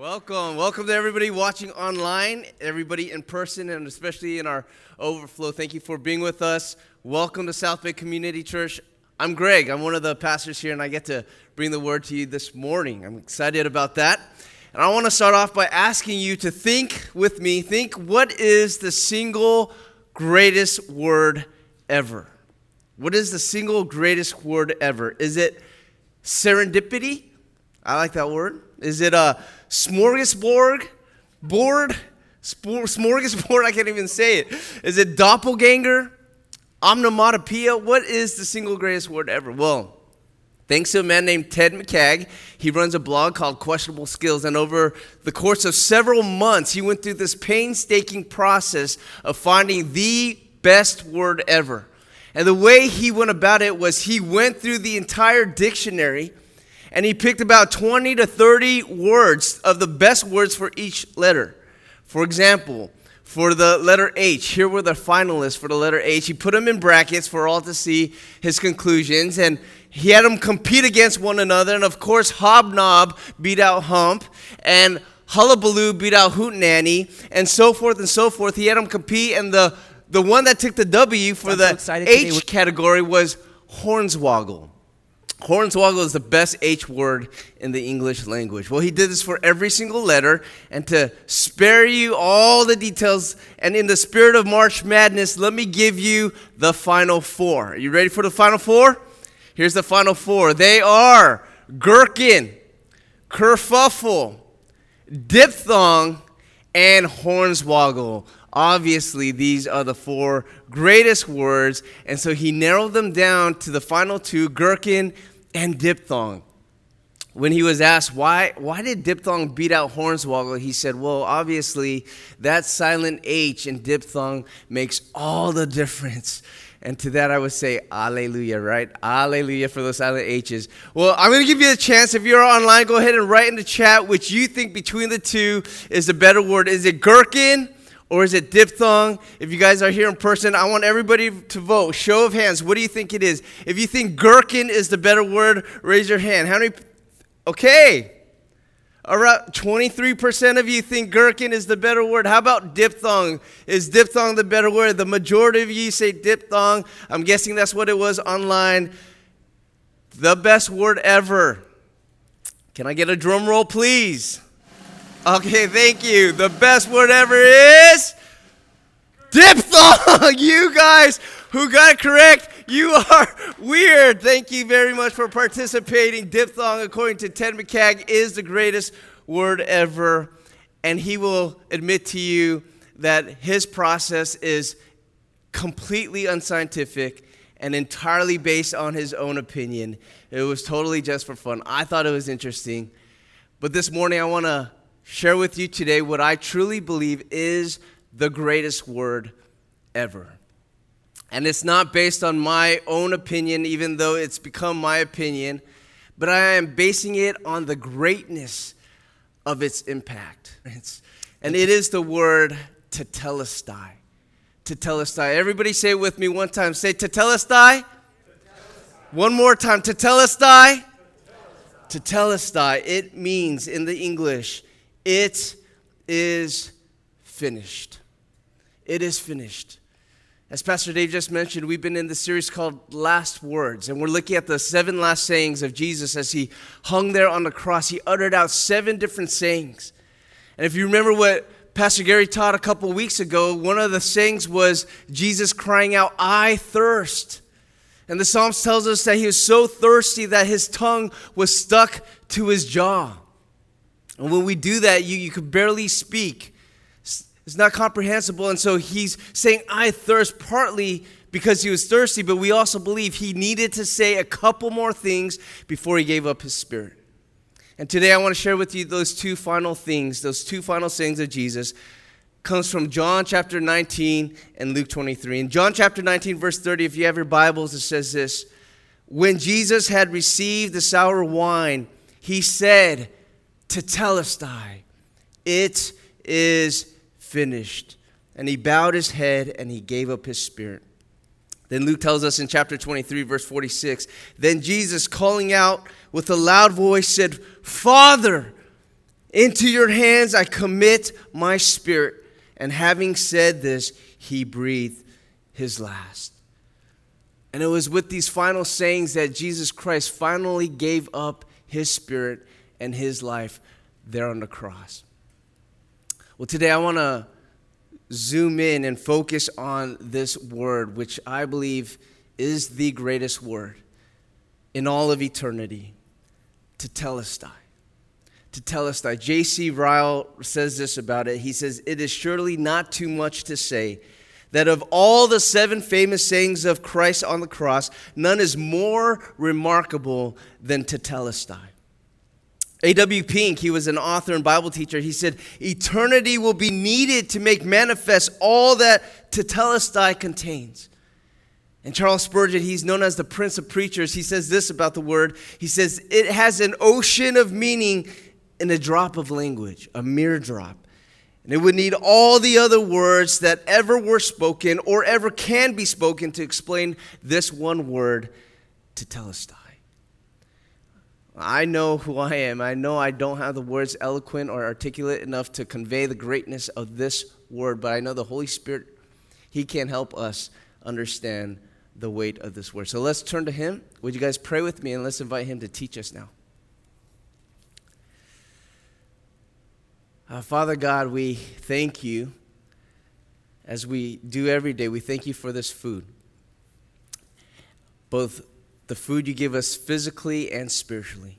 Welcome. Welcome to everybody watching online, everybody in person, and especially in our overflow. Thank you for being with us. Welcome to South Bay Community Church. I'm Greg. I'm one of the pastors here, and I get to bring the word to you this morning. I'm excited about that. And I want to start off by asking you to think with me think what is the single greatest word ever? What is the single greatest word ever? Is it serendipity? I like that word. Is it a smorgasbord? Board? Smorgasbord? I can't even say it. Is it doppelganger? Onomatopoeia? What is the single greatest word ever? Well, thanks to a man named Ted McCagg, he runs a blog called Questionable Skills. And over the course of several months, he went through this painstaking process of finding the best word ever. And the way he went about it was he went through the entire dictionary and he picked about 20 to 30 words of the best words for each letter. For example, for the letter H, here were the finalists for the letter H. He put them in brackets for all to see his conclusions, and he had them compete against one another. And of course, Hobnob beat out Hump, and Hullabaloo beat out Hootenanny, and so forth and so forth. He had them compete, and the, the one that took the W for the so H category was Hornswoggle. Hornswoggle is the best H word in the English language. Well, he did this for every single letter, and to spare you all the details, and in the spirit of March Madness, let me give you the final four. Are you ready for the final four? Here's the final four they are gherkin, kerfuffle, diphthong, and hornswoggle. Obviously, these are the four greatest words, and so he narrowed them down to the final two gherkin and diphthong. When he was asked why, why did diphthong beat out hornswoggle, he said, Well, obviously, that silent H in diphthong makes all the difference. And to that, I would say, Alleluia, right? Alleluia for those silent H's. Well, I'm going to give you a chance. If you're online, go ahead and write in the chat which you think between the two is the better word. Is it gherkin or is it diphthong? If you guys are here in person, I want everybody to vote. Show of hands. What do you think it is? If you think gherkin is the better word, raise your hand. How many? Okay. Around 23% of you think gherkin is the better word. How about diphthong? Is diphthong the better word? The majority of you say diphthong. I'm guessing that's what it was online. The best word ever. Can I get a drum roll, please? Okay, thank you. The best word ever is diphthong. You guys who got it correct, you are weird. Thank you very much for participating. Diphthong, according to Ted McCagg, is the greatest word ever. And he will admit to you that his process is completely unscientific and entirely based on his own opinion. It was totally just for fun. I thought it was interesting. But this morning, I want to share with you today what I truly believe is the greatest word ever. And it's not based on my own opinion, even though it's become my opinion, but I am basing it on the greatness of its impact. It's, and it is the word tetelestai. Tetelestai. Everybody say it with me one time. Say tetelestai. One more time. Tetelestai. Tetelestai. It means in the English, it is finished. It is finished. As Pastor Dave just mentioned, we've been in the series called Last Words, and we're looking at the seven last sayings of Jesus as he hung there on the cross. He uttered out seven different sayings. And if you remember what Pastor Gary taught a couple weeks ago, one of the sayings was Jesus crying out, I thirst. And the Psalms tells us that he was so thirsty that his tongue was stuck to his jaw. And when we do that, you, you could barely speak. It's not comprehensible. And so he's saying, I thirst partly because he was thirsty, but we also believe he needed to say a couple more things before he gave up his spirit. And today I want to share with you those two final things, those two final sayings of Jesus comes from John chapter 19 and Luke 23. In John chapter 19 verse 30, if you have your Bibles, it says this, when Jesus had received the sour wine, he said, tetelestai, it is finished. And he bowed his head and he gave up his spirit. Then Luke tells us in chapter 23, verse 46 Then Jesus, calling out with a loud voice, said, Father, Into your hands I commit my spirit. And having said this, he breathed his last. And it was with these final sayings that Jesus Christ finally gave up his spirit and his life there on the cross. Well, today I want to zoom in and focus on this word, which I believe is the greatest word in all of eternity to tell tetelestai to tell us that. J.C. Ryle says this about it. He says, It is surely not too much to say that of all the seven famous sayings of Christ on the cross, none is more remarkable than tetelestai. A.W. Pink, he was an author and Bible teacher, he said, Eternity will be needed to make manifest all that tetelestai contains. And Charles Spurgeon, he's known as the Prince of Preachers, he says this about the word. He says, It has an ocean of meaning in a drop of language, a mere drop. And it would need all the other words that ever were spoken or ever can be spoken to explain this one word tetelestai. I know who I am. I know I don't have the words eloquent or articulate enough to convey the greatness of this word, but I know the Holy Spirit, He can help us understand the weight of this word. So let's turn to Him. Would you guys pray with me and let's invite Him to teach us now? Uh, Father God, we thank you as we do every day. We thank you for this food, both the food you give us physically and spiritually.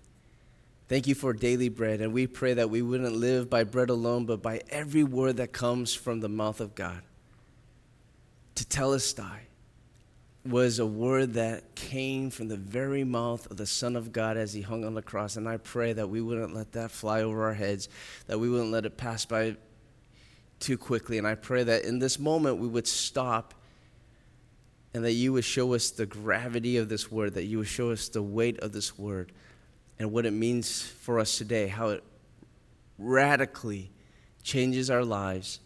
Thank you for daily bread, and we pray that we wouldn't live by bread alone, but by every word that comes from the mouth of God. To tell us Tetelestai was a word that came from the very mouth of the Son of God as he hung on the cross. And I pray that we wouldn't let that fly over our heads, that we wouldn't let it pass by too quickly. And I pray that in this moment we would stop and that you would show us the gravity of this word, that you would show us the weight of this word and what it means for us today, how it radically changes our lives,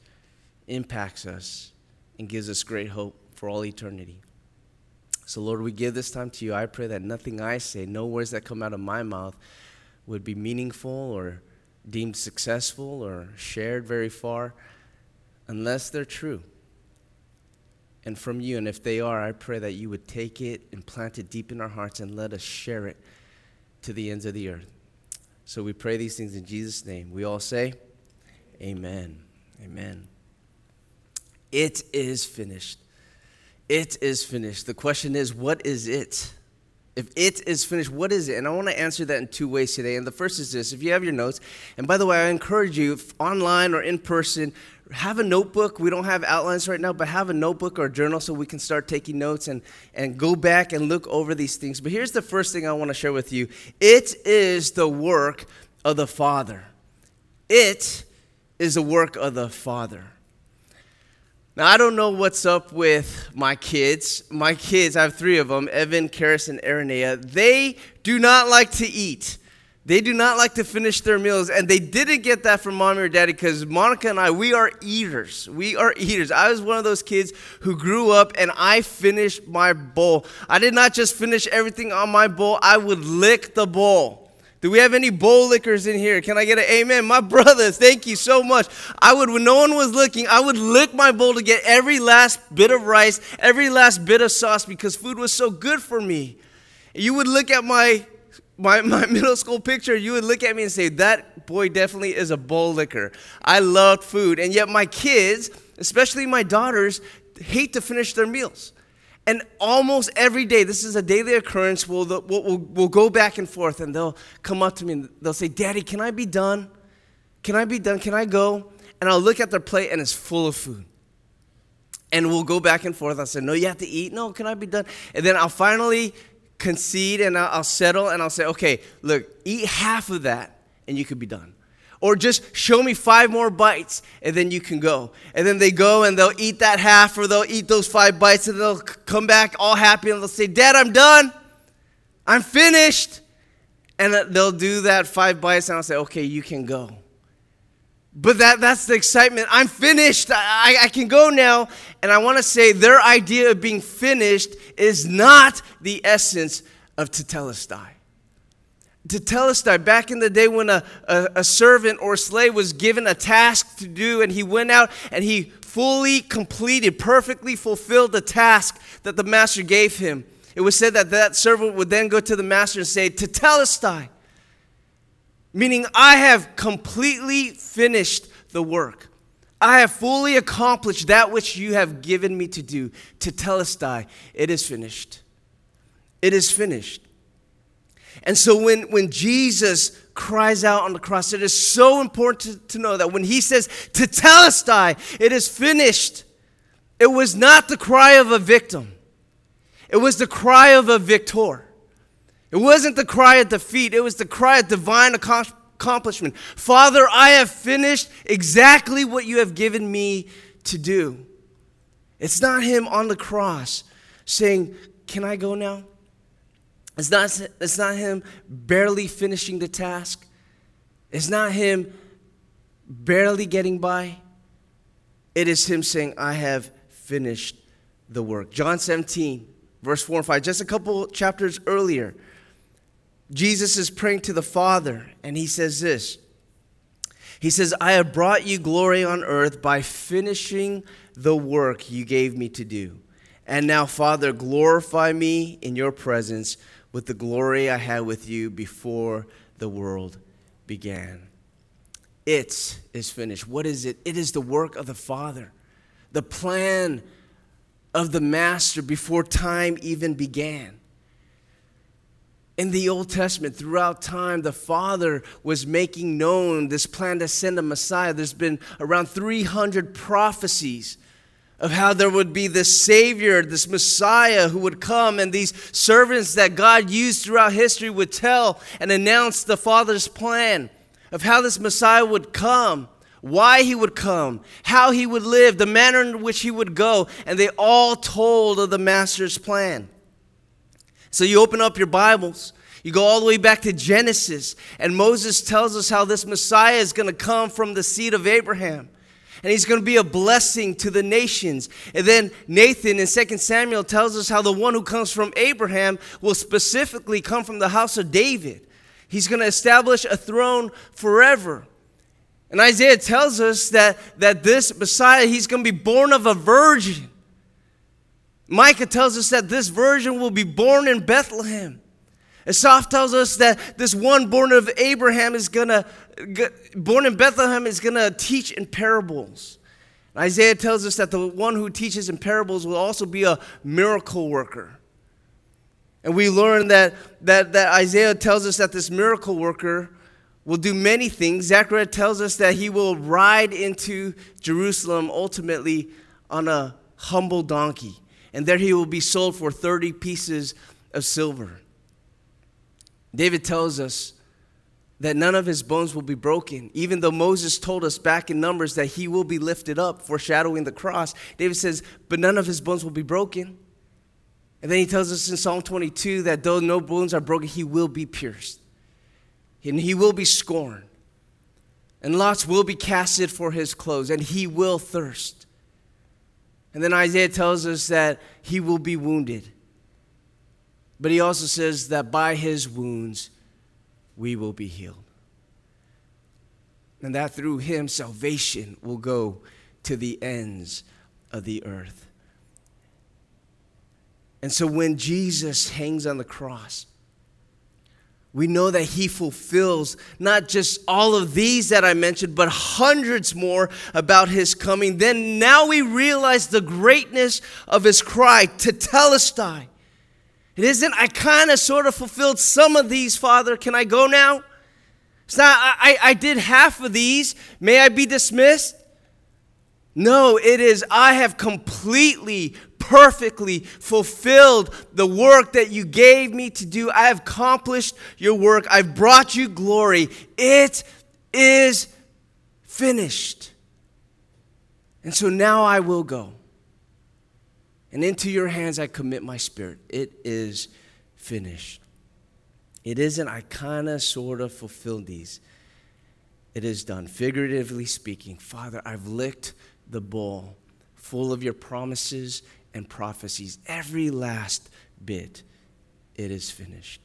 impacts us, and gives us great hope for all eternity. So, Lord, we give this time to you. I pray that nothing I say, no words that come out of my mouth, would be meaningful or deemed successful or shared very far unless they're true and from you. And if they are, I pray that you would take it and plant it deep in our hearts and let us share it to the ends of the earth. So we pray these things in Jesus' name. We all say, Amen. Amen. It is finished. It is finished. The question is, what is it? If it is finished, what is it? And I want to answer that in two ways today. And the first is this if you have your notes, and by the way, I encourage you, online or in person, have a notebook. We don't have outlines right now, but have a notebook or a journal so we can start taking notes and, and go back and look over these things. But here's the first thing I want to share with you it is the work of the Father. It is the work of the Father. Now, I don't know what's up with my kids. My kids, I have three of them Evan, Karis, and Aranea. They do not like to eat. They do not like to finish their meals, and they didn't get that from mommy or daddy because Monica and I, we are eaters. We are eaters. I was one of those kids who grew up and I finished my bowl. I did not just finish everything on my bowl, I would lick the bowl. Do we have any bowl lickers in here? Can I get an amen? My brothers, thank you so much. I would, when no one was looking, I would lick my bowl to get every last bit of rice, every last bit of sauce because food was so good for me. You would look at my my, my middle school picture, you would look at me and say, That boy definitely is a bowl licker. I loved food. And yet, my kids, especially my daughters, hate to finish their meals. And almost every day, this is a daily occurrence, we'll, we'll, we'll go back and forth and they'll come up to me and they'll say, Daddy, can I be done? Can I be done? Can I go? And I'll look at their plate and it's full of food. And we'll go back and forth. I said, No, you have to eat. No, can I be done? And then I'll finally concede and I'll, I'll settle and I'll say, Okay, look, eat half of that and you could be done. Or just show me five more bites and then you can go. And then they go and they'll eat that half or they'll eat those five bites and they'll come back all happy and they'll say, Dad, I'm done. I'm finished. And they'll do that five bites and I'll say, Okay, you can go. But that, that's the excitement. I'm finished. I, I can go now. And I want to say their idea of being finished is not the essence of Tetelestai. Tetelestai, back in the day when a, a, a, servant or slave was given a task to do and he went out and he fully completed, perfectly fulfilled the task that the master gave him. It was said that that servant would then go to the master and say, To tell tetelestai, meaning I have completely finished the work. I have fully accomplished that which you have given me to do. To tell Tetelestai, it is finished. It is finished. And so when, when Jesus cries out on the cross, it is so important to, to know that when he says, to Tetelestai, it is finished, it was not the cry of a victim. It was the cry of a victor. It wasn't the cry of defeat, it was the cry of divine accomplishment. Father, I have finished exactly what you have given me to do. It's not him on the cross saying, Can I go now? It's not, it's not him barely finishing the task. It's not him barely getting by. It is him saying, I have finished the work. John 17, verse 4 and 5, just a couple chapters earlier, Jesus is praying to the Father, and he says this He says, I have brought you glory on earth by finishing the work you gave me to do. And now, Father, glorify me in your presence with the glory I had with you before the world began. It is finished. What is it? It is the work of the Father, the plan of the Master before time even began. In the Old Testament, throughout time, the Father was making known this plan to send a Messiah. There's been around 300 prophecies of how there would be this Savior, this Messiah who would come, and these servants that God used throughout history would tell and announce the Father's plan of how this Messiah would come, why he would come, how he would live, the manner in which he would go, and they all told of the Master's plan. So you open up your Bibles. You go all the way back to Genesis, and Moses tells us how this Messiah is going to come from the seed of Abraham and he's going to be a blessing to the nations. And then Nathan in 2 Samuel tells us how the one who comes from Abraham will specifically come from the house of David. He's going to establish a throne forever. And Isaiah tells us that, that this Messiah, he's going to be born of a virgin. Micah tells us that this virgin will be born in Bethlehem. Asaph tells us that this one born of Abraham is going to, born in Bethlehem, is going to teach in parables. Isaiah tells us that the one who teaches in parables will also be a miracle worker. And we learn that, that, that Isaiah tells us that this miracle worker will do many things. Zechariah tells us that he will ride into Jerusalem ultimately on a humble donkey. And there he will be sold for 30 pieces of silver. David tells us that none of his bones will be broken. Even though Moses told us back in Numbers that he will be lifted up, foreshadowing the cross, David says, but none of his bones will be broken. And then he tells us in Psalm 22 that though no bones are broken, he will be pierced. And he will be scorned. And lots will be casted for his clothes, and he will thirst. And then Isaiah tells us that he will be wounded but he also says that by his wounds we will be healed. And that through him salvation will go to the ends of the earth. And so when Jesus hangs on the cross, we know that he fulfills not just all of these that I mentioned, but hundreds more about his coming. Then now we realize the greatness of his cry, to tetelestai. It isn't, I kind of sort of fulfilled some of these, Father. Can I go now? It's not, I, I did half of these. May I be dismissed? No, it is, I have completely, perfectly fulfilled the work that you gave me to do. I have accomplished your work. I've brought you glory. It is finished. And so now I will go. And into your hands I commit my spirit. It is finished. It isn't, I kind of sort of fulfilled these. It is done. Figuratively speaking, Father, I've licked the bowl full of your promises and prophecies. Every last bit, it is finished.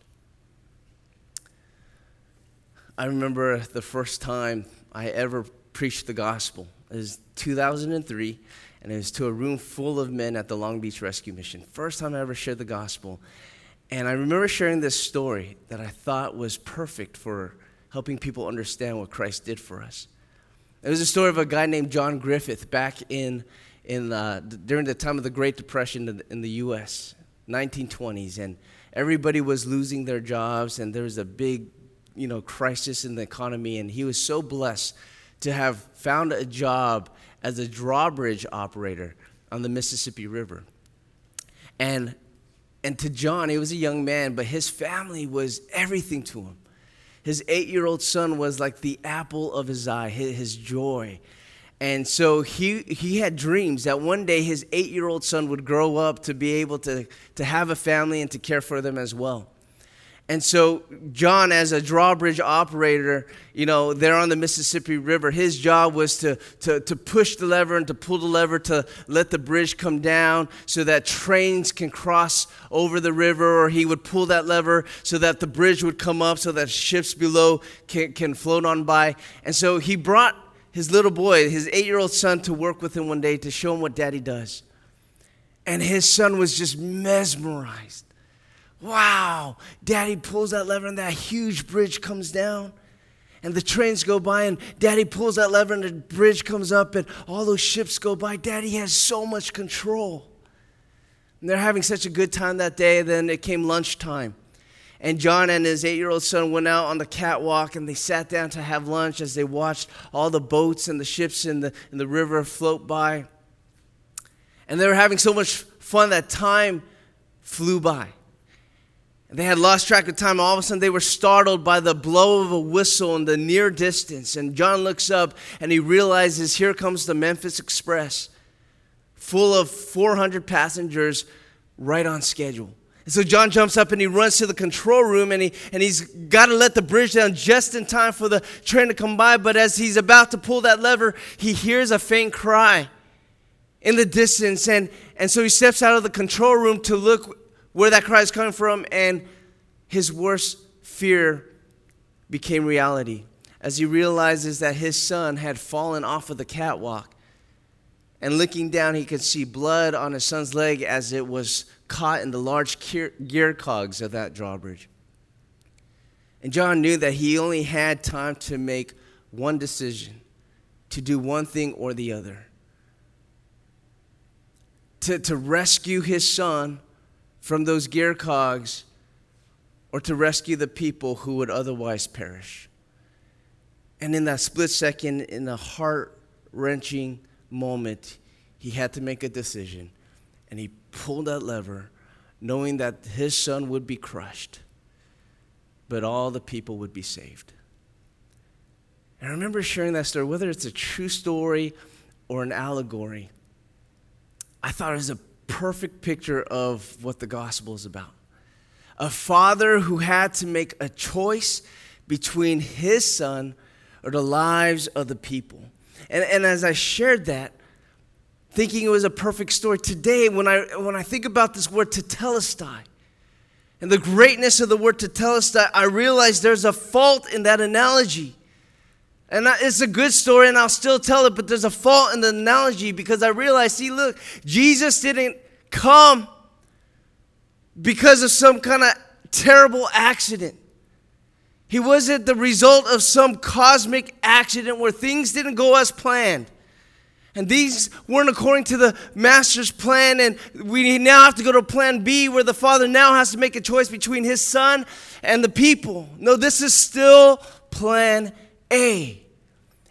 I remember the first time I ever preached the gospel. It was 2003, and it was to a room full of men at the Long Beach Rescue Mission. First time I ever shared the gospel. And I remember sharing this story that I thought was perfect for helping people understand what Christ did for us. It was a story of a guy named John Griffith back in, in uh, during the time of the Great Depression in the, U.S., 1920s, and everybody was losing their jobs, and there was a big you know, crisis in the economy, and he was so blessed to have found a job as a drawbridge operator on the Mississippi River. And, and to John, he was a young man, but his family was everything to him. His eight year old son was like the apple of his eye, his, his joy. And so he, he had dreams that one day his eight year old son would grow up to be able to, to have a family and to care for them as well. And so, John, as a drawbridge operator, you know, there on the Mississippi River, his job was to, to, to push the lever and to pull the lever to let the bridge come down so that trains can cross over the river, or he would pull that lever so that the bridge would come up so that ships below can, can float on by. And so, he brought his little boy, his eight year old son, to work with him one day to show him what daddy does. And his son was just mesmerized Wow, daddy pulls that lever and that huge bridge comes down. And the trains go by, and daddy pulls that lever and the bridge comes up, and all those ships go by. Daddy has so much control. And they're having such a good time that day. Then it came lunchtime. And John and his eight year old son went out on the catwalk and they sat down to have lunch as they watched all the boats and the ships in the, in the river float by. And they were having so much fun that time flew by. They had lost track of time. All of a sudden, they were startled by the blow of a whistle in the near distance. And John looks up and he realizes here comes the Memphis Express, full of 400 passengers, right on schedule. And so John jumps up and he runs to the control room and, he, and he's got to let the bridge down just in time for the train to come by. But as he's about to pull that lever, he hears a faint cry in the distance. And, and so he steps out of the control room to look where that cry is coming from, and his worst fear became reality as he realizes that his son had fallen off of the catwalk. And looking down, he could see blood on his son's leg as it was caught in the large gear cogs of that drawbridge. And John knew that he only had time to make one decision to do one thing or the other to, to rescue his son from those gear cogs or to rescue the people who would otherwise perish. And in that split second, in a heart wrenching moment, he had to make a decision. And he pulled that lever, knowing that his son would be crushed, but all the people would be saved. And I remember sharing that story, whether it's a true story or an allegory. I thought it was a perfect picture of what the gospel is about. A father who had to make a choice between his son or the lives of the people. And, and as I shared that, thinking it was a perfect story, today when I, when I think about this word tetelestai, and the greatness of the word tetelestai, I realize there's a fault in that analogy. And it's a good story, and I'll still tell it, but there's a fault in the analogy because I realized, see, look, Jesus didn't come because of some kind of terrible accident. He wasn't the result of some cosmic accident where things didn't go as planned. And these weren't according to the master's plan, and we now have to go to plan B where the father now has to make a choice between his son and the people. No, this is still plan A.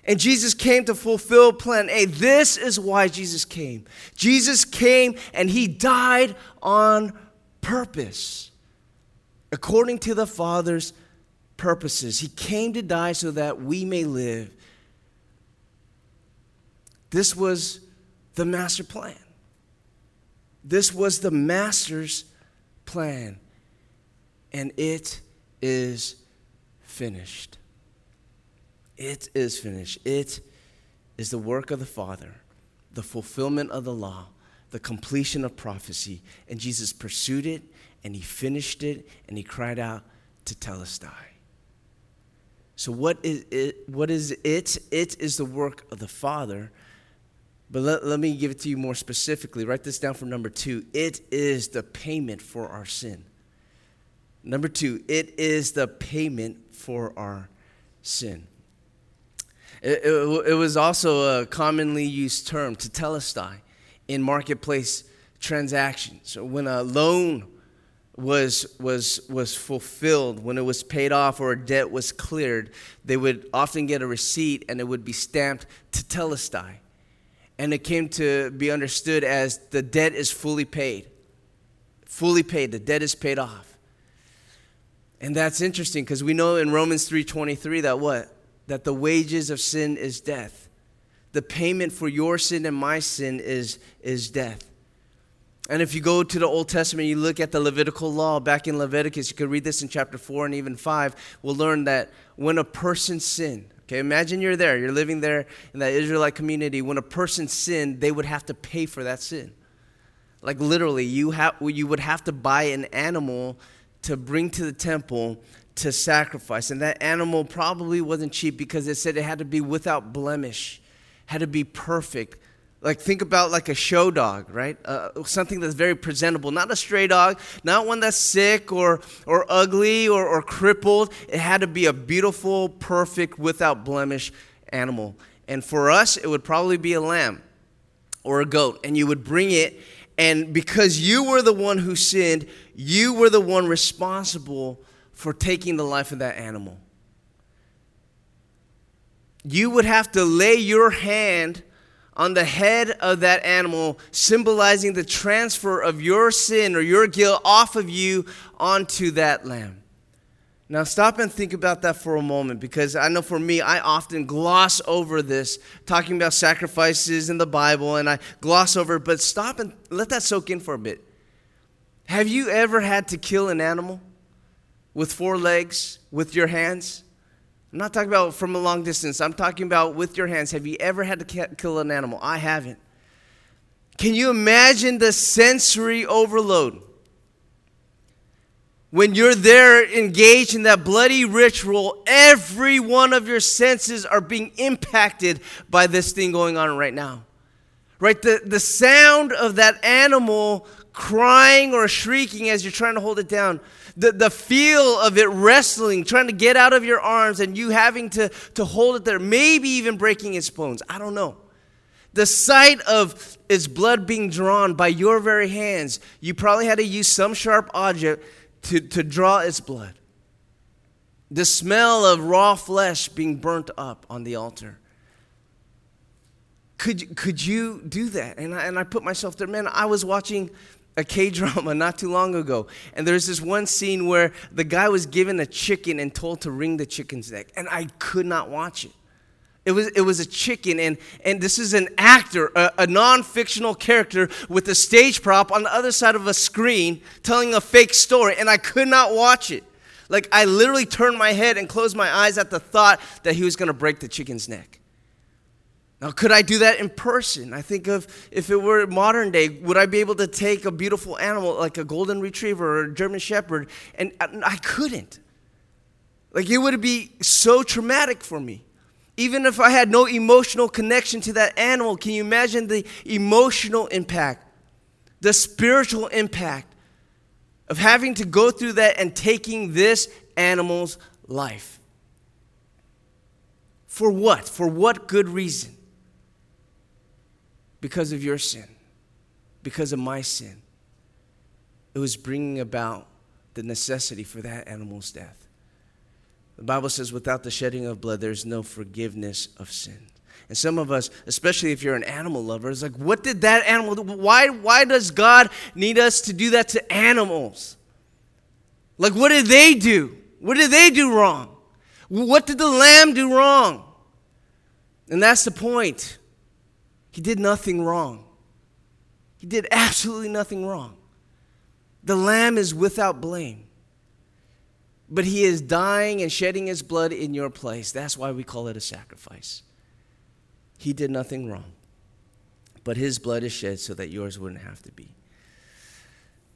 And Jesus came to fulfill plan A. This is why Jesus came. Jesus came and he died on purpose, according to the Father's purposes. He came to die so that we may live. This was the master plan. This was the master's plan. And it is finished. It is finished. It is the work of the Father, the fulfillment of the law, the completion of prophecy. And Jesus pursued it, and he finished it, and he cried out tetelestai. So, what is it? What is it? It is the work of the Father. But let, let me give it to you more specifically. Write this down for number two. It is the payment for our sin. Number two, it is the payment for our sin. It, it, it was also a commonly used term, to tetelestai, in marketplace transactions. When a loan was, was, was fulfilled, when it was paid off or a debt was cleared, they would often get a receipt and it would be stamped to tetelestai. And it came to be understood as the debt is fully paid. Fully paid, the debt is paid off. And that's interesting because we know in Romans 3:23 that what? That the wages of sin is death. The payment for your sin and my sin is, is death. And if you go to the Old Testament, you look at the Levitical law back in Leviticus, you can read this in chapter 4 and even 5. We'll learn that when a person sinned, okay, imagine you're there, you're living there in that Israelite community. When a person sinned, they would have to pay for that sin. Like literally, you, have, you would have to buy an animal to bring to the temple to sacrifice. And that animal probably wasn't cheap because it said it had to be without blemish, had to be perfect like, think about like a show dog, right? Uh, something that's very presentable, not a stray dog, not one that's sick or, or ugly or, or crippled. It had to be a beautiful, perfect, without blemish animal. And for us, it would probably be a lamb or a goat. And you would bring it, and because you were the one who sinned, you were the one responsible for taking the life of that animal. You would have to lay your hand on the head of that animal, symbolizing the transfer of your sin or your guilt off of you onto that lamb. Now, stop and think about that for a moment because I know for me, I often gloss over this, talking about sacrifices in the Bible, and I gloss over it, but stop and let that soak in for a bit. Have you ever had to kill an animal with four legs with your hands? I'm not talking about from a long distance. I'm talking about with your hands. Have you ever had to kill an animal? I haven't. Can you imagine the sensory overload? When you're there engaged in that bloody ritual, every one of your senses are being impacted by this thing going on right now. Right? The, the sound of that animal crying or shrieking as you're trying to hold it down the, the feel of it wrestling, trying to get out of your arms, and you having to, to hold it there, maybe even breaking its bones. I don't know. The sight of its blood being drawn by your very hands, you probably had to use some sharp object to, to draw its blood. The smell of raw flesh being burnt up on the altar. Could, could you do that? And I, and I put myself there. Man, I was watching a K drama not too long ago. And there's this one scene where the guy was given a chicken and told to wring the chicken's neck. And I could not watch it. It was, it was a chicken, and, and this is an actor, a, a non fictional character with a stage prop on the other side of a screen telling a fake story, and I could not watch it. Like, I literally turned my head and closed my eyes at the thought that he was gonna break the chicken's neck. Now, could I do that in person? I think of if it were modern day, would I be able to take a beautiful animal like a golden retriever or a German shepherd? And uh, I couldn't. Like, it would be so traumatic for me. Even if I had no emotional connection to that animal, can you imagine the emotional impact, the spiritual impact of having to go through that and taking this animal's life? For what? For what good reason? Because of your sin, because of my sin. It was bringing about the necessity for that animal's death. The Bible says, without the shedding of blood, there's no forgiveness of sin. And some of us, especially if you're an animal lover, is like, what did that animal do? Why, why does God need us to do that to animals? Like, what did they do? What did they do wrong? What did the lamb do wrong? And that's the point. He did nothing wrong. He did absolutely nothing wrong. The lamb is without blame. But he is dying and shedding his blood in your place. That's why we call it a sacrifice. He did nothing wrong. But his blood is shed so that yours wouldn't have to be.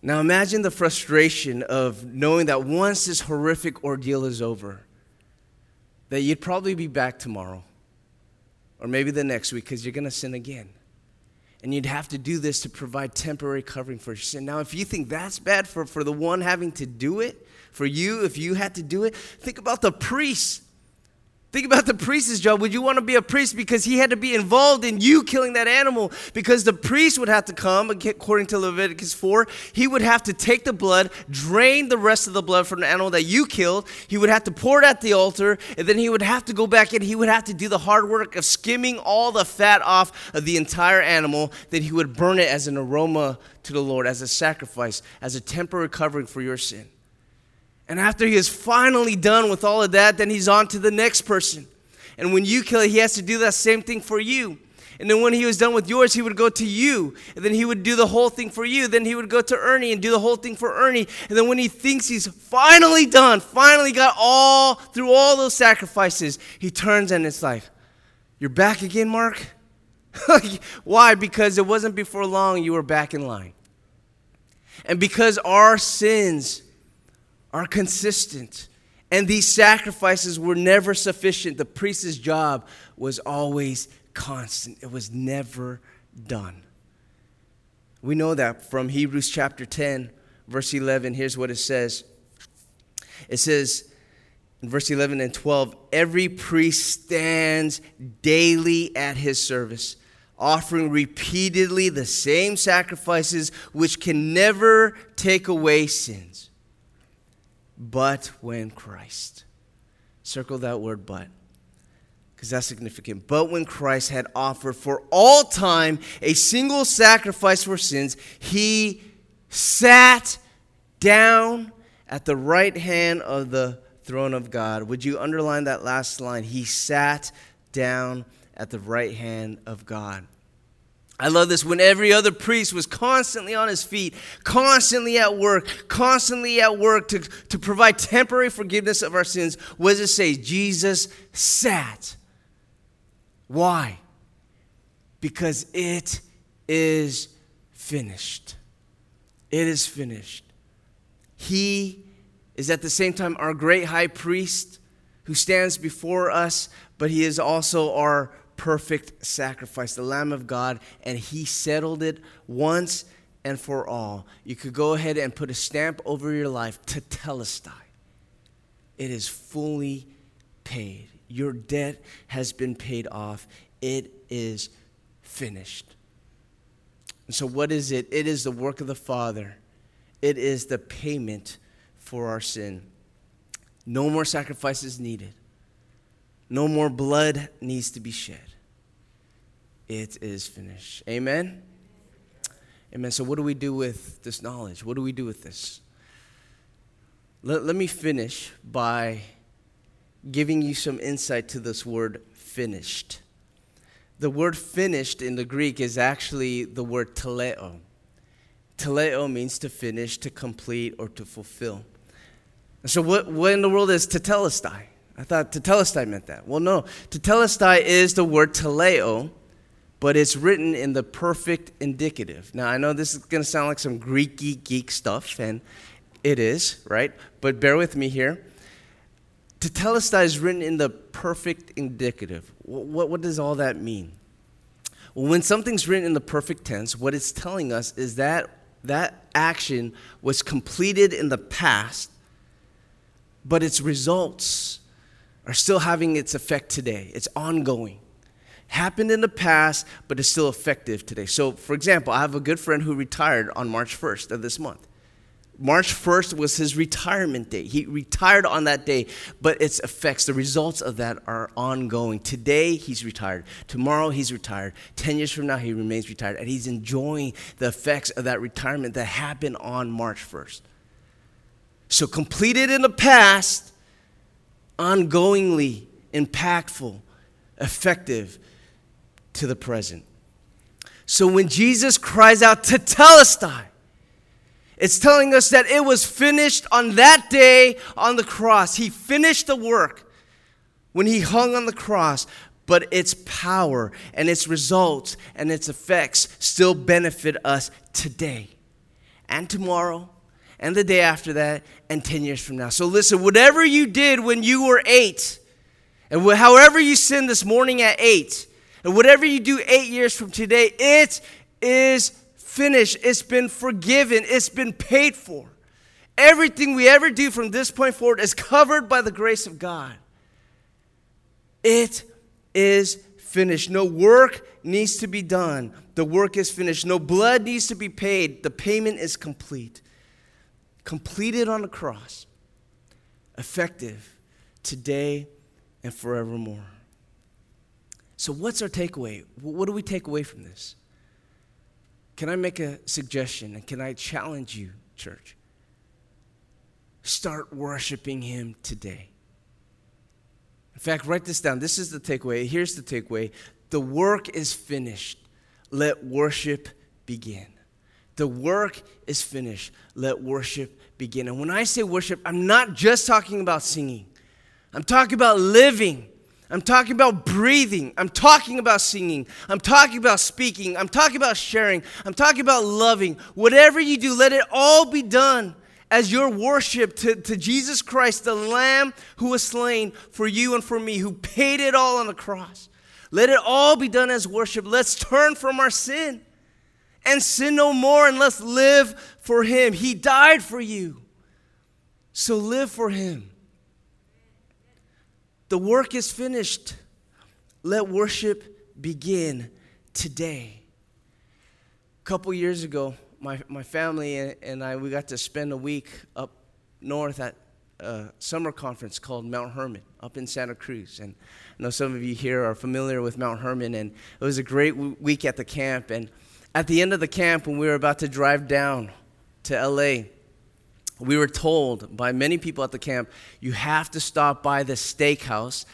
Now imagine the frustration of knowing that once this horrific ordeal is over, that you'd probably be back tomorrow or maybe the next week because you're going to sin again. And you'd have to do this to provide temporary covering for your sin. Now, if you think that's bad for, for the one having to do it, for you, if you had to do it, think about the priests Think about the priest's job. Would you want to be a priest because he had to be involved in you killing that animal? Because the priest would have to come, according to Leviticus 4, he would have to take the blood, drain the rest of the blood from the animal that you killed. He would have to pour it at the altar, and then he would have to go back and he would have to do the hard work of skimming all the fat off of the entire animal. Then he would burn it as an aroma to the Lord, as a sacrifice, as a temporary covering for your sin. And after he is finally done with all of that, then he's on to the next person. And when you kill he has to do that same thing for you. And then when he was done with yours, he would go to you. And then he would do the whole thing for you. Then he would go to Ernie and do the whole thing for Ernie. And then when he thinks he's finally done, finally got all through all those sacrifices, he turns and it's like, You're back again, Mark? Why? Because it wasn't before long you were back in line. And because our sins are consistent. And these sacrifices were never sufficient. The priest's job was always constant, it was never done. We know that from Hebrews chapter 10, verse 11. Here's what it says it says, in verse 11 and 12, every priest stands daily at his service, offering repeatedly the same sacrifices which can never take away sins but when Christ. Circle that word but, because that's significant. But when Christ had offered for all time a single sacrifice for sins, he sat down at the right hand of the throne of God. Would you underline that last line? He sat down at the right hand of God. I love this when every other priest was constantly on his feet, constantly at work, constantly at work to, to provide temporary forgiveness of our sins. What does it say? Jesus sat. Why? Because it is finished. It is finished. He is at the same time our great high priest who stands before us, but he is also our perfect sacrifice, the Lamb of God, and He settled it once and for all. You could go ahead and put a stamp over your life tetelestai. It is fully paid. Your debt has been paid off. It is finished. And so, what is it? It is the work of the Father, it is the payment for our sin. No more sacrifices needed. No more blood needs to be shed it is finished. Amen? Amen. So, what do we do with this knowledge? What do we do with this? Let, let me finish by giving you some insight to this word finished. The word finished in the Greek is actually the word teleo. Teleo means to finish, to complete, or to fulfill. So, what, what in the world is tetelestai? I thought tetelestai meant that. Well, no. Tetelestai is the word teleo but it's written in the perfect indicative. Now, I know this is going to sound like some Greeky geek stuff, and it is, right? But bear with me here. Tetelestai is written in the perfect indicative. What, what does all that mean? Well, when something's written in the perfect tense, what it's telling us is that that action was completed in the past, but its results are still having its effect today. It's ongoing happened in the past, but it's still effective today. So, for example, I have a good friend who retired on March 1st of this month. March 1st was his retirement day. He retired on that day, but its effects, the results of that are ongoing. Today, he's retired. Tomorrow, he's retired. 10 years from now, he remains retired. And he's enjoying the effects of that retirement that happened on March 1st. So, completed in the past, ongoingly impactful, effective, to the present. So when Jesus cries out, Tetelestai, it's telling us that it was finished on that day on the cross. He finished the work when he hung on the cross, but its power and its results and its effects still benefit us today and tomorrow and the day after that and 10 years from now. So listen, whatever you did when you were eight, And however you sin this morning at 8, and whatever you do eight years from today, it is finished. It's been forgiven. It's been paid for. Everything we ever do from this point forward is covered by the grace of God. It is finished. No work needs to be done. The work is finished. No blood needs to be paid. The payment is complete. Completed on the cross. Effective today and forevermore. So, what's our takeaway? What do we take away from this? Can I make a suggestion and can I challenge you, church? Start worshiping Him today. In fact, write this down. This is the takeaway. Here's the takeaway the work is finished. Let worship begin. The work is finished. Let worship begin. And when I say worship, I'm not just talking about singing, I'm talking about living. I'm talking about breathing. I'm talking about singing. I'm talking about speaking. I'm talking about sharing. I'm talking about loving. Whatever you do, let it all be done as your worship to, to Jesus Christ, the Lamb who was slain for you and for me, who paid it all on the cross. Let it all be done as worship. Let's turn from our sin and sin no more and let's live for Him. He died for you. So live for Him. The work is finished. Let worship begin today. A couple years ago, my, my family and I, we got to spend a week up north at a summer conference called Mount Hermon up in Santa Cruz. And I know some of you here are familiar with Mount Hermon, and it was a great week at the camp. And at the end of the camp, when we were about to drive down to LA, we were told by many people at the camp, you have to stop by the steakhouse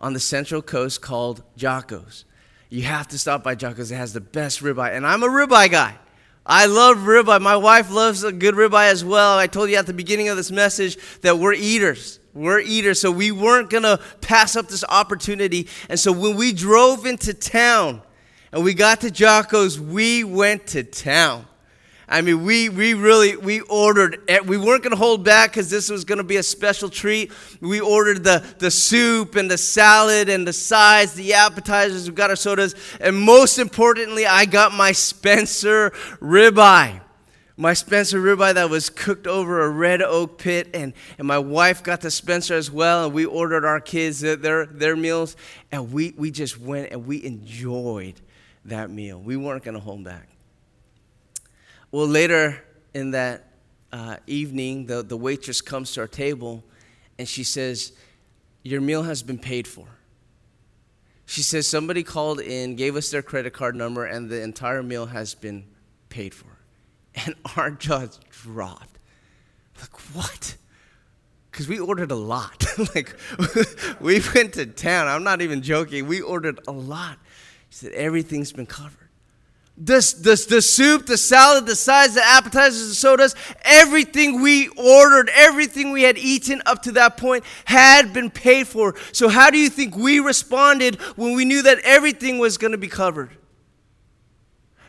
on the Central Coast called Jocko's. You have to stop by Jocko's. It has the best ribeye. And I'm a ribeye guy. I love ribeye. My wife loves a good ribeye as well. I told you at the beginning of this message that we're eaters. We're eaters, so we weren't going to pass up this opportunity. And so when we drove into town and we got to Jocko's, we went to town. I mean, we, we really, we ordered, we weren't going to hold back because this was going to be a special treat. We ordered the, the soup and the salad and the sides, the appetizers, we got our sodas. And most importantly, I got my Spencer ribeye. My Spencer ribeye that was cooked over a red oak pit. And, and my wife got the Spencer as well. And we ordered our kids uh, their, their meals. And we, we just went and we enjoyed that meal. We weren't going to hold back. Well, later in that uh, evening, the, the waitress comes to our table and she says, Your meal has been paid for. She says, Somebody called in, gave us their credit card number, and the entire meal has been paid for. And our jaws dropped. Like, what? Because we ordered a lot. like, we went to town. I'm not even joking. We ordered a lot. Said, Everything's been covered. The, the, the soup, the salad, the sides, the appetizers, the sodas, everything we ordered, everything we had eaten up to that point had been paid for. So, how do you think we responded when we knew that everything was going to be covered?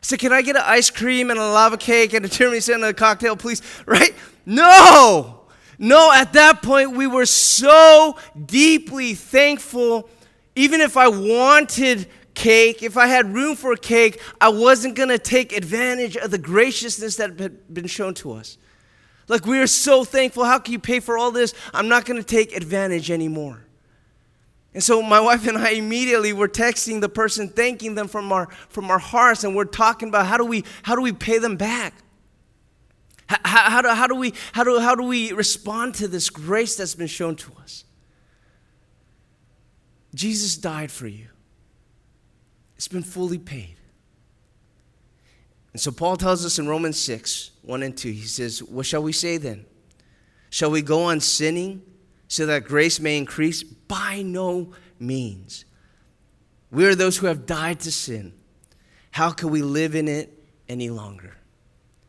So, can I get an ice cream and a lava cake and a tiramisu and a cocktail, please? Right? No! No, at that point, we were so deeply thankful. Even if I wanted cake, if I had room for a cake, I wasn't going to take advantage of the graciousness that had been shown to us. Like, we are so thankful. How can you pay for all this? I'm not going to take advantage anymore. And so my wife and I immediately were texting the person, thanking them from our, from our hearts, and we're talking about how do we, how do we pay them back? How, how, do, how, do we, how, do, how do we respond to this grace that's been shown to us? Jesus died for you. It's been fully paid. And so Paul tells us in Romans 6 1 and 2, he says, What shall we say then? Shall we go on sinning so that grace may increase? By no means. We are those who have died to sin. How can we live in it any longer?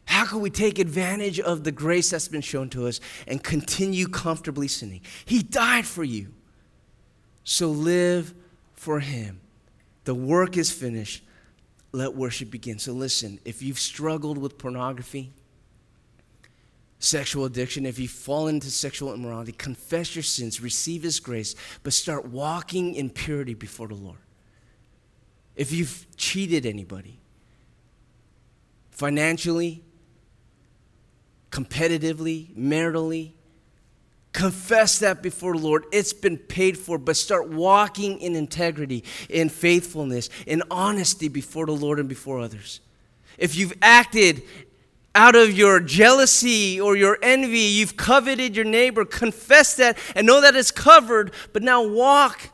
How can we take advantage of the grace that's been shown to us and continue comfortably sinning? He died for you. So live for Him. The work is finished. Let worship begin. So listen, if you've struggled with pornography, sexual addiction, if you've fallen into sexual immorality, confess your sins, receive His grace, but start walking in purity before the Lord. If you've cheated anybody, financially, competitively, maritally, confess that before the Lord. It's been paid for, but start walking in integrity, in faithfulness, in honesty before the Lord and before others. If you've acted out of your jealousy or your envy, you've coveted your neighbor, confess that and know that it's covered, but now walk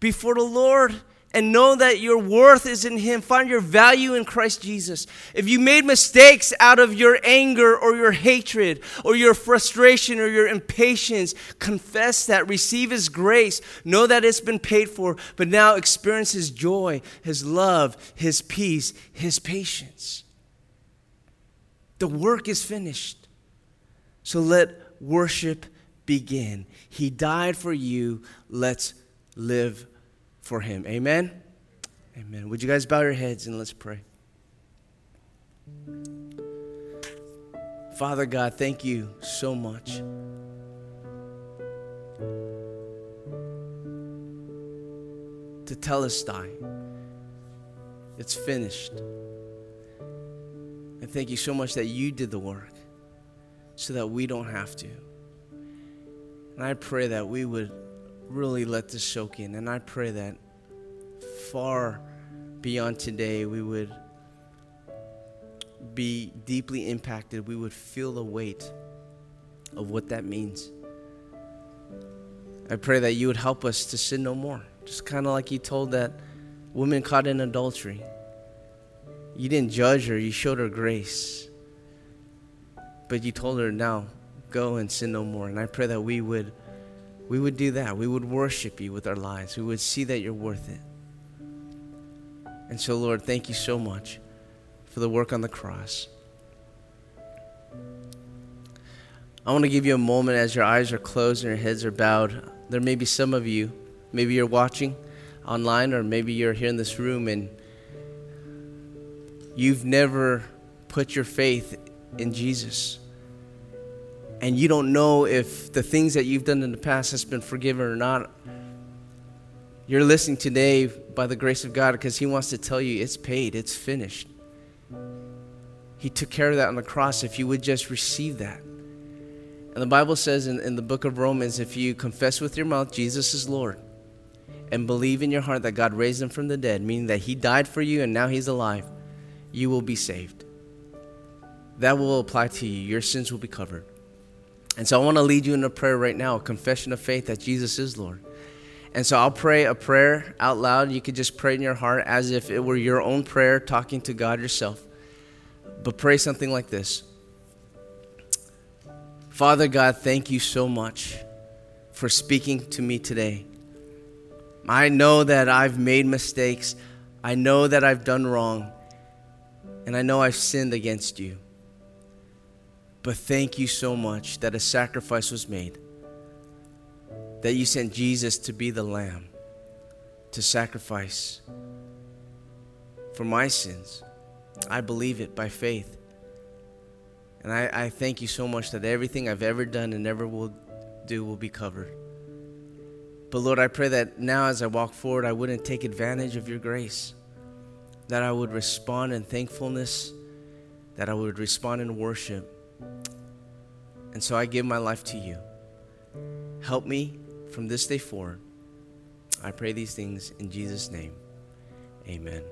before the Lord and know that your worth is in Him. Find your value in Christ Jesus. If you made mistakes out of your anger or your hatred or your frustration or your impatience, confess that. Receive His grace. Know that it's been paid for, but now experience His joy, His love, His peace, His patience. The work is finished. So let worship begin. He died for you. Let's live for him. Amen? Amen. Would you guys bow your heads and let's pray? Father God, thank you so much. Tetelestai. It's finished. And thank you so much that you did the work so that we don't have to. And I pray that we would really let this soak in. And I pray that far beyond today, we would be deeply impacted. We would feel the weight of what that means. I pray that you would help us to sin no more. Just kind of like you told that woman caught in adultery. You didn't judge her, you showed her grace. But you told her, now go and sin no more. And I pray that we would we would do that. We would worship you with our lives. We would see that you're worth it. And so, Lord, thank you so much for the work on the cross. I want to give you a moment as your eyes are closed and your heads are bowed. There may be some of you, maybe you're watching online or maybe you're here in this room and you've never put your faith in Jesus and you don't know if the things that you've done in the past has been forgiven or not. You're listening today by the grace of god because he wants to tell you it's paid it's finished. He took care of that on the cross if you would just receive that. And the bible says in, in the book of romans if you confess with your mouth jesus is lord and believe in your heart that god raised him from the dead meaning that he died for you and now he's alive you will be saved. That will apply to you. Your sins will be covered and so I want to lead you in a prayer right now, a confession of faith that Jesus is Lord. And so I'll pray a prayer out loud. You could just pray in your heart as if it were your own prayer, talking to God yourself. But pray something like this Father God, thank you so much for speaking to me today. I know that I've made mistakes. I know that I've done wrong. And I know I've sinned against you. But thank you so much that a sacrifice was made, that you sent Jesus to be the Lamb to sacrifice for my sins. I believe it by faith. And I, I thank you so much that everything I've ever done and ever will do will be covered. But Lord, I pray that now as I walk forward, I wouldn't take advantage of your grace, that I would respond in thankfulness, that I would respond in worship and so I give my life to you. Help me from this day forward. I pray these things in Jesus' name. Amen.